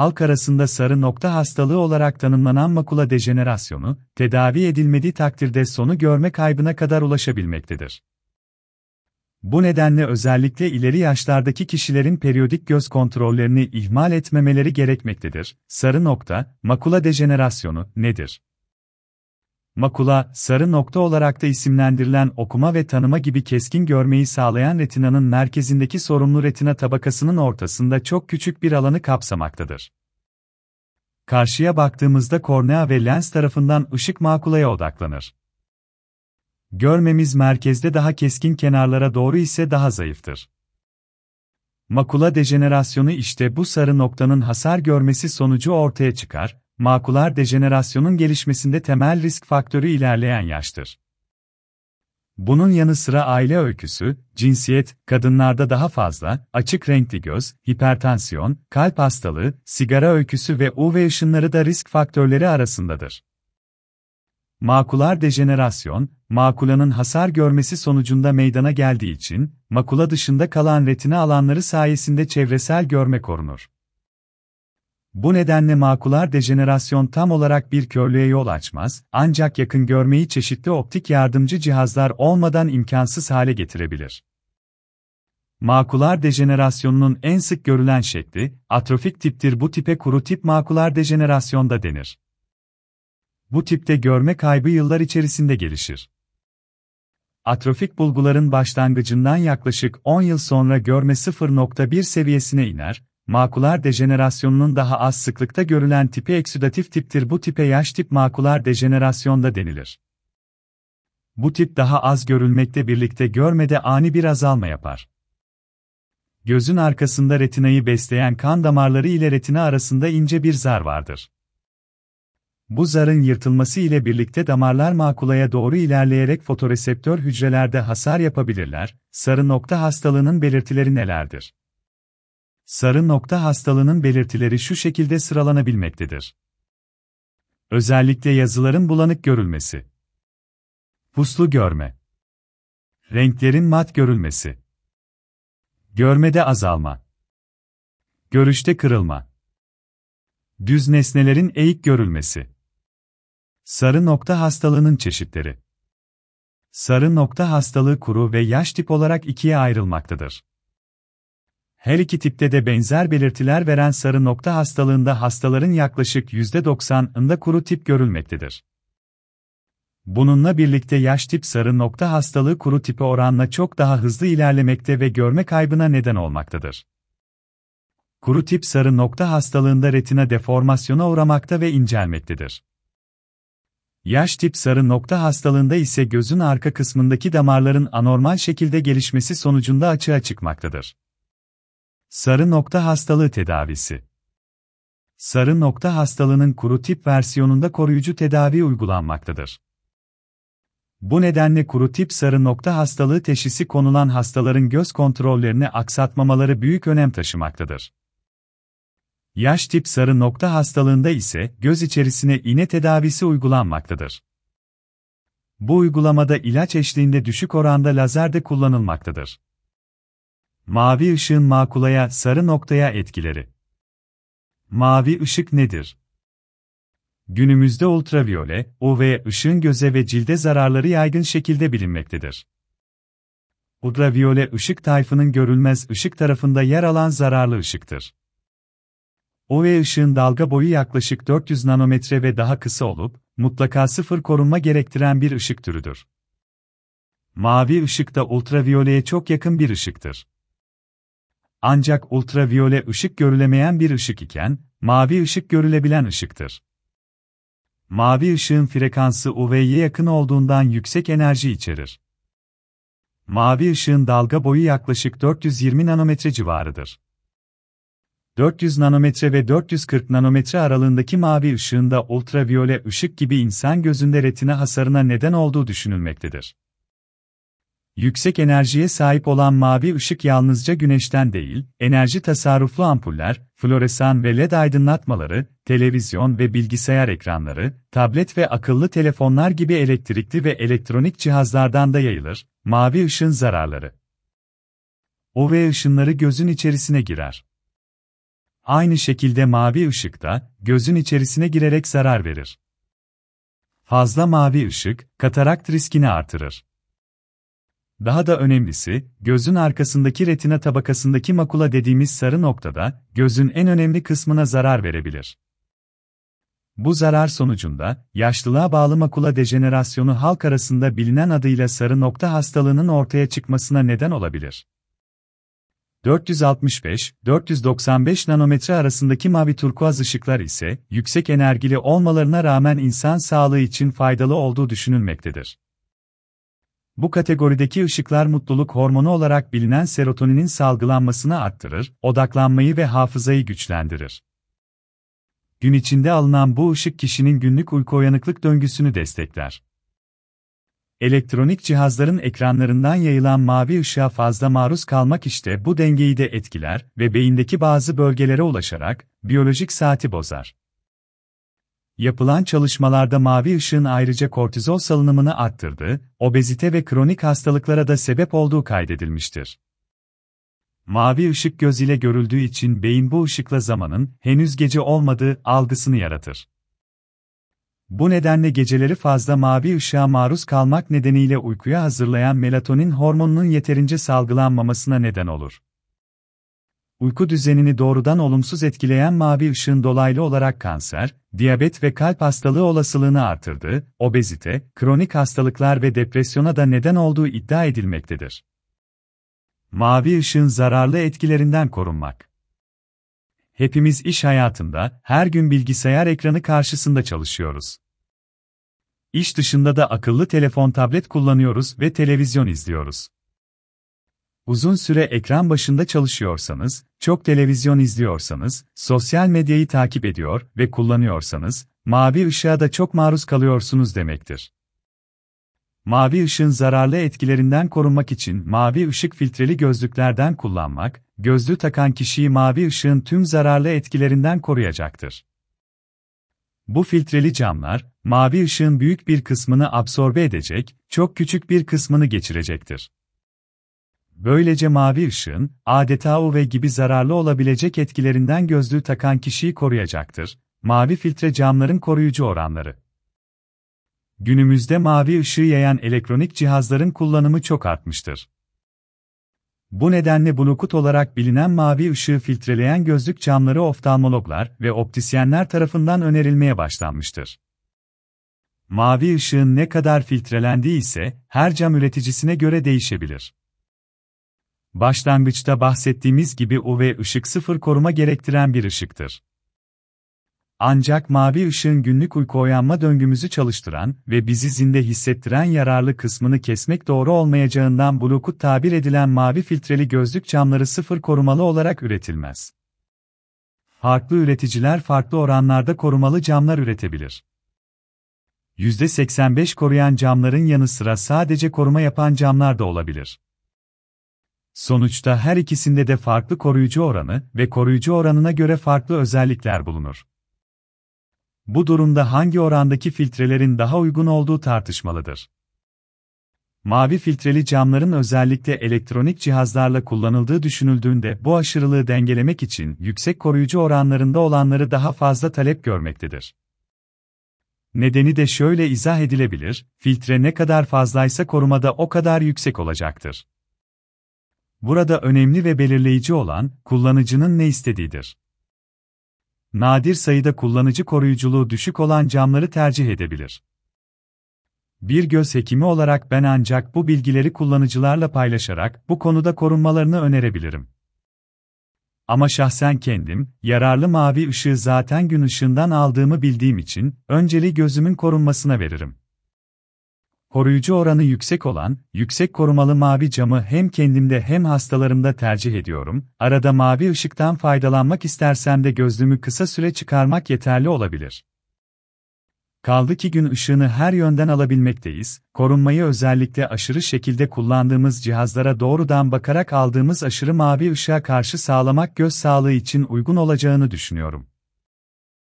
halk arasında sarı nokta hastalığı olarak tanımlanan makula dejenerasyonu, tedavi edilmediği takdirde sonu görme kaybına kadar ulaşabilmektedir. Bu nedenle özellikle ileri yaşlardaki kişilerin periyodik göz kontrollerini ihmal etmemeleri gerekmektedir. Sarı nokta, makula dejenerasyonu nedir? Makula, sarı nokta olarak da isimlendirilen okuma ve tanıma gibi keskin görmeyi sağlayan retinanın merkezindeki sorumlu retina tabakasının ortasında çok küçük bir alanı kapsamaktadır. Karşıya baktığımızda kornea ve lens tarafından ışık makulaya odaklanır. Görmemiz merkezde daha keskin kenarlara doğru ise daha zayıftır. Makula dejenerasyonu işte bu sarı noktanın hasar görmesi sonucu ortaya çıkar, makular dejenerasyonun gelişmesinde temel risk faktörü ilerleyen yaştır. Bunun yanı sıra aile öyküsü, cinsiyet, kadınlarda daha fazla, açık renkli göz, hipertansiyon, kalp hastalığı, sigara öyküsü ve UV ışınları da risk faktörleri arasındadır. Makular dejenerasyon, makulanın hasar görmesi sonucunda meydana geldiği için, makula dışında kalan retina alanları sayesinde çevresel görme korunur. Bu nedenle makular dejenerasyon tam olarak bir körlüğe yol açmaz, ancak yakın görmeyi çeşitli optik yardımcı cihazlar olmadan imkansız hale getirebilir. Makular dejenerasyonunun en sık görülen şekli, atrofik tiptir bu tipe kuru tip makular dejenerasyon da denir. Bu tipte görme kaybı yıllar içerisinde gelişir. Atrofik bulguların başlangıcından yaklaşık 10 yıl sonra görme 0.1 seviyesine iner, makular dejenerasyonunun daha az sıklıkta görülen tipi eksüdatif tiptir bu tipe yaş tip makular dejenerasyonda denilir. Bu tip daha az görülmekte birlikte görmede ani bir azalma yapar. Gözün arkasında retinayı besleyen kan damarları ile retina arasında ince bir zar vardır. Bu zarın yırtılması ile birlikte damarlar makulaya doğru ilerleyerek fotoreseptör hücrelerde hasar yapabilirler. Sarı nokta hastalığının belirtileri nelerdir? Sarı nokta hastalığının belirtileri şu şekilde sıralanabilmektedir. Özellikle yazıların bulanık görülmesi. Puslu görme. Renklerin mat görülmesi. Görmede azalma. Görüşte kırılma. Düz nesnelerin eğik görülmesi. Sarı nokta hastalığının çeşitleri. Sarı nokta hastalığı kuru ve yaş tip olarak ikiye ayrılmaktadır. Her iki tipte de benzer belirtiler veren sarı nokta hastalığında hastaların yaklaşık %90'ında kuru tip görülmektedir. Bununla birlikte yaş tip sarı nokta hastalığı kuru tipi oranla çok daha hızlı ilerlemekte ve görme kaybına neden olmaktadır. Kuru tip sarı nokta hastalığında retina deformasyona uğramakta ve incelmektedir. Yaş tip sarı nokta hastalığında ise gözün arka kısmındaki damarların anormal şekilde gelişmesi sonucunda açığa çıkmaktadır. Sarı nokta hastalığı tedavisi Sarı nokta hastalığının kuru tip versiyonunda koruyucu tedavi uygulanmaktadır. Bu nedenle kuru tip sarı nokta hastalığı teşhisi konulan hastaların göz kontrollerini aksatmamaları büyük önem taşımaktadır. Yaş tip sarı nokta hastalığında ise göz içerisine iğne tedavisi uygulanmaktadır. Bu uygulamada ilaç eşliğinde düşük oranda lazer de kullanılmaktadır. Mavi ışığın makulaya, sarı noktaya etkileri. Mavi ışık nedir? Günümüzde ultraviyole, UV ışığın göze ve cilde zararları yaygın şekilde bilinmektedir. Ultraviyole ışık tayfının görülmez ışık tarafında yer alan zararlı ışıktır. UV ışığın dalga boyu yaklaşık 400 nanometre ve daha kısa olup, mutlaka sıfır korunma gerektiren bir ışık türüdür. Mavi ışık da ultraviyoleye çok yakın bir ışıktır. Ancak ultraviyole ışık görülemeyen bir ışık iken, mavi ışık görülebilen ışıktır. Mavi ışığın frekansı UV'ye yakın olduğundan yüksek enerji içerir. Mavi ışığın dalga boyu yaklaşık 420 nanometre civarıdır. 400 nanometre ve 440 nanometre aralığındaki mavi ışığında ultraviyole ışık gibi insan gözünde retina hasarına neden olduğu düşünülmektedir. Yüksek enerjiye sahip olan mavi ışık yalnızca güneşten değil, enerji tasarruflu ampuller, floresan ve led aydınlatmaları, televizyon ve bilgisayar ekranları, tablet ve akıllı telefonlar gibi elektrikli ve elektronik cihazlardan da yayılır. Mavi ışın zararları. UV ışınları gözün içerisine girer. Aynı şekilde mavi ışık da gözün içerisine girerek zarar verir. Fazla mavi ışık, katarakt riskini artırır. Daha da önemlisi, gözün arkasındaki retina tabakasındaki makula dediğimiz sarı noktada, gözün en önemli kısmına zarar verebilir. Bu zarar sonucunda, yaşlılığa bağlı makula dejenerasyonu halk arasında bilinen adıyla sarı nokta hastalığının ortaya çıkmasına neden olabilir. 465-495 nanometre arasındaki mavi turkuaz ışıklar ise, yüksek enerjili olmalarına rağmen insan sağlığı için faydalı olduğu düşünülmektedir. Bu kategorideki ışıklar mutluluk hormonu olarak bilinen serotoninin salgılanmasını arttırır, odaklanmayı ve hafızayı güçlendirir. Gün içinde alınan bu ışık kişinin günlük uyku uyanıklık döngüsünü destekler. Elektronik cihazların ekranlarından yayılan mavi ışığa fazla maruz kalmak işte bu dengeyi de etkiler ve beyindeki bazı bölgelere ulaşarak biyolojik saati bozar. Yapılan çalışmalarda mavi ışığın ayrıca kortizol salınımını arttırdığı, obezite ve kronik hastalıklara da sebep olduğu kaydedilmiştir. Mavi ışık göz ile görüldüğü için beyin bu ışıkla zamanın henüz gece olmadığı algısını yaratır. Bu nedenle geceleri fazla mavi ışığa maruz kalmak nedeniyle uykuya hazırlayan melatonin hormonunun yeterince salgılanmamasına neden olur. Uyku düzenini doğrudan olumsuz etkileyen mavi ışığın dolaylı olarak kanser, diyabet ve kalp hastalığı olasılığını artırdığı, obezite, kronik hastalıklar ve depresyona da neden olduğu iddia edilmektedir. Mavi ışığın zararlı etkilerinden korunmak. Hepimiz iş hayatında her gün bilgisayar ekranı karşısında çalışıyoruz. İş dışında da akıllı telefon tablet kullanıyoruz ve televizyon izliyoruz. Uzun süre ekran başında çalışıyorsanız, çok televizyon izliyorsanız, sosyal medyayı takip ediyor ve kullanıyorsanız, mavi ışığa da çok maruz kalıyorsunuz demektir. Mavi ışığın zararlı etkilerinden korunmak için mavi ışık filtreli gözlüklerden kullanmak, gözlüğü takan kişiyi mavi ışığın tüm zararlı etkilerinden koruyacaktır. Bu filtreli camlar, mavi ışığın büyük bir kısmını absorbe edecek, çok küçük bir kısmını geçirecektir. Böylece mavi ışığın, adeta UV gibi zararlı olabilecek etkilerinden gözlüğü takan kişiyi koruyacaktır. Mavi filtre camların koruyucu oranları. Günümüzde mavi ışığı yayan elektronik cihazların kullanımı çok artmıştır. Bu nedenle Bluetooth olarak bilinen mavi ışığı filtreleyen gözlük camları oftalmologlar ve optisyenler tarafından önerilmeye başlanmıştır. Mavi ışığın ne kadar filtrelendiği ise her cam üreticisine göre değişebilir. Başlangıçta bahsettiğimiz gibi UV ışık sıfır koruma gerektiren bir ışıktır. Ancak mavi ışığın günlük uyku uyanma döngümüzü çalıştıran ve bizi zinde hissettiren yararlı kısmını kesmek doğru olmayacağından Bluetooth tabir edilen mavi filtreli gözlük camları sıfır korumalı olarak üretilmez. Farklı üreticiler farklı oranlarda korumalı camlar üretebilir. %85 koruyan camların yanı sıra sadece koruma yapan camlar da olabilir. Sonuçta her ikisinde de farklı koruyucu oranı ve koruyucu oranına göre farklı özellikler bulunur. Bu durumda hangi orandaki filtrelerin daha uygun olduğu tartışmalıdır. Mavi filtreli camların özellikle elektronik cihazlarla kullanıldığı düşünüldüğünde bu aşırılığı dengelemek için yüksek koruyucu oranlarında olanları daha fazla talep görmektedir. Nedeni de şöyle izah edilebilir, filtre ne kadar fazlaysa korumada o kadar yüksek olacaktır. Burada önemli ve belirleyici olan, kullanıcının ne istediğidir. Nadir sayıda kullanıcı koruyuculuğu düşük olan camları tercih edebilir. Bir göz hekimi olarak ben ancak bu bilgileri kullanıcılarla paylaşarak bu konuda korunmalarını önerebilirim. Ama şahsen kendim, yararlı mavi ışığı zaten gün ışığından aldığımı bildiğim için, önceliği gözümün korunmasına veririm. Koruyucu oranı yüksek olan, yüksek korumalı mavi camı hem kendimde hem hastalarımda tercih ediyorum. Arada mavi ışıktan faydalanmak istersem de gözlüğümü kısa süre çıkarmak yeterli olabilir. Kaldı ki gün ışığını her yönden alabilmekteyiz, korunmayı özellikle aşırı şekilde kullandığımız cihazlara doğrudan bakarak aldığımız aşırı mavi ışığa karşı sağlamak göz sağlığı için uygun olacağını düşünüyorum.